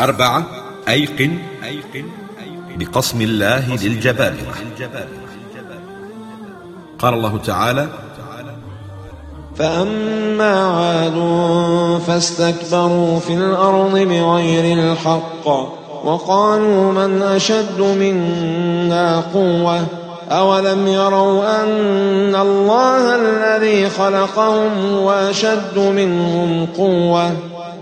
أربعة أيقن بقسم الله للجبابرة قال الله تعالى فأما عاد فاستكبروا في الأرض بغير الحق وقالوا من أشد منا قوة؟ أولم يروا أن الله الذي خلقهم وأشد منهم قوة؟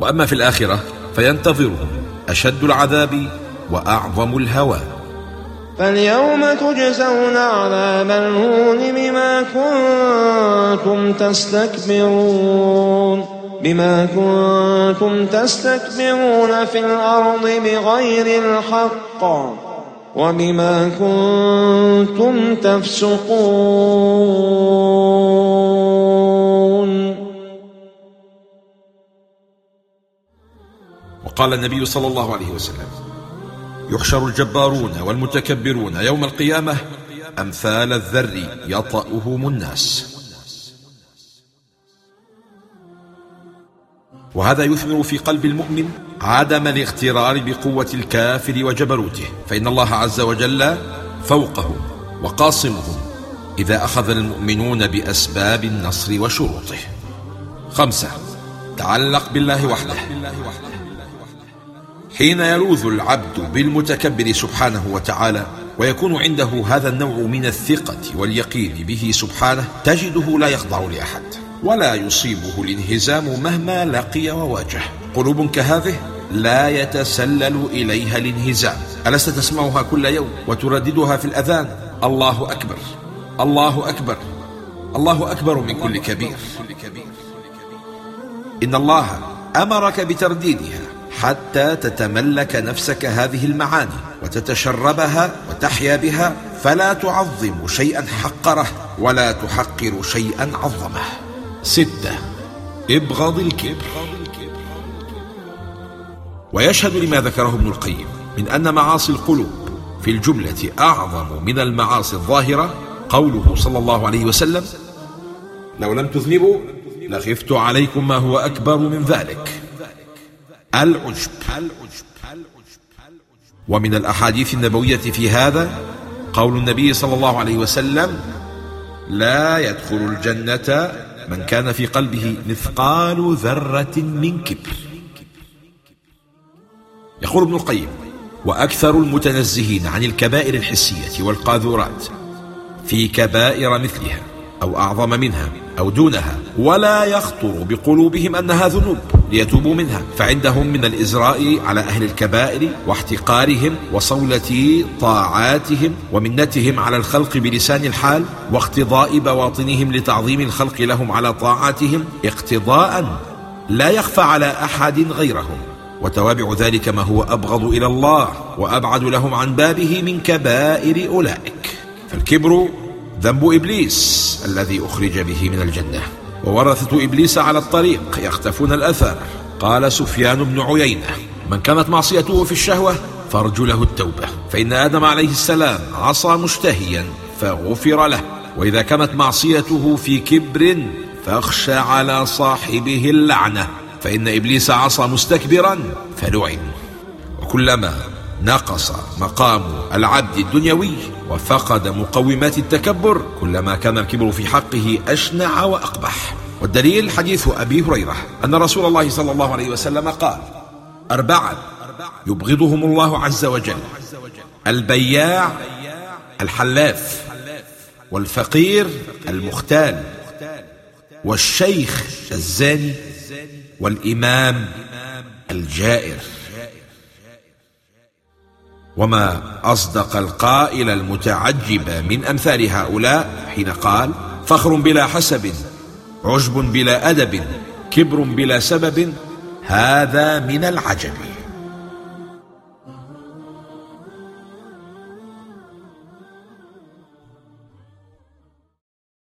وأما في الآخرة فينتظرهم أشد العذاب وأعظم الهوان فاليوم تجزون عذاب الهون بما كنتم تستكبرون بما كنتم تستكبرون في الأرض بغير الحق وبما كنتم تفسقون. وقال النبي صلى الله عليه وسلم يحشر الجبارون والمتكبرون يوم القيامة أمثال الذر يطأهم الناس. وهذا يثمر في قلب المؤمن عدم الاغترار بقوة الكافر وجبروته فإن الله عز وجل فوقهم وقاصمهم إذا أخذ المؤمنون بأسباب النصر وشروطه. خمسة تعلق بالله وحده. حين يلوذ العبد بالمتكبر سبحانه وتعالى ويكون عنده هذا النوع من الثقة واليقين به سبحانه تجده لا يخضع لأحد ولا يصيبه الانهزام مهما لقي وواجه. قلوب كهذه لا يتسلل إليها الانهزام. ألست تسمعها كل يوم وترددها في الأذان؟ الله أكبر الله أكبر الله أكبر من كل كبير. إن الله أمرك بترديدها. حتى تتملك نفسك هذه المعاني وتتشربها وتحيا بها فلا تعظم شيئا حقره ولا تحقر شيئا عظمه. ستة. ابغض الكبر. ويشهد لما ذكره ابن القيم من أن معاصي القلوب في الجملة أعظم من المعاصي الظاهرة قوله صلى الله عليه وسلم لو لم تذنبوا لخفت عليكم ما هو أكبر من ذلك. العجب. ومن الأحاديث النبوية في هذا قول النبي صلى الله عليه وسلم لا يدخل الجنة من كان في قلبه مثقال ذرة من كبر. يقول ابن القيم وأكثر المتنزهين عن الكبائر الحسية والقاذورات في كبائر مثلها أو أعظم منها أو دونها ولا يخطر بقلوبهم أنها ذنوب. ليتوبوا منها. فعندهم من الإزراء على أهل الكبائر واحتقارهم وصولة طاعاتهم ومنتهم على الخلق بلسان الحال واقتضاء بواطنهم لتعظيم الخلق لهم على طاعاتهم اقتضاء لا يخفى على أحد غيرهم. وتوابع ذلك ما هو أبغض إلى الله وأبعد لهم عن بابه من كبائر أولئك. فالكبر ذنب إبليس الذي أخرج به من الجنة. وورثة إبليس على الطريق يختفون الأثر. قال سفيان بن عيينة من كانت معصيته في الشهوة فارجو له التوبة. فإن آدم عليه السلام عصى مشتهيا فغفر له. وإذا كانت معصيته في كبر فاخشى على صاحبه اللعنة. فإن إبليس عصى مستكبرا فلعن. وكلما نقص مقام العبد الدنيوي وفقد مقومات التكبر كلما كان الكبر في حقه أشنع وأقبح. والدليل حديث أبي هريرة أن رسول الله صلى الله عليه وسلم قال أربعة يبغضهم الله عز وجل البياع الحلاف والفقير المختال والشيخ الزاني والإمام الجائر. وما أصدق القائل المتعجب من أمثال هؤلاء حين قال فخر بلا حسب عجب بلا أدب كبر بلا سبب هذا من العجب.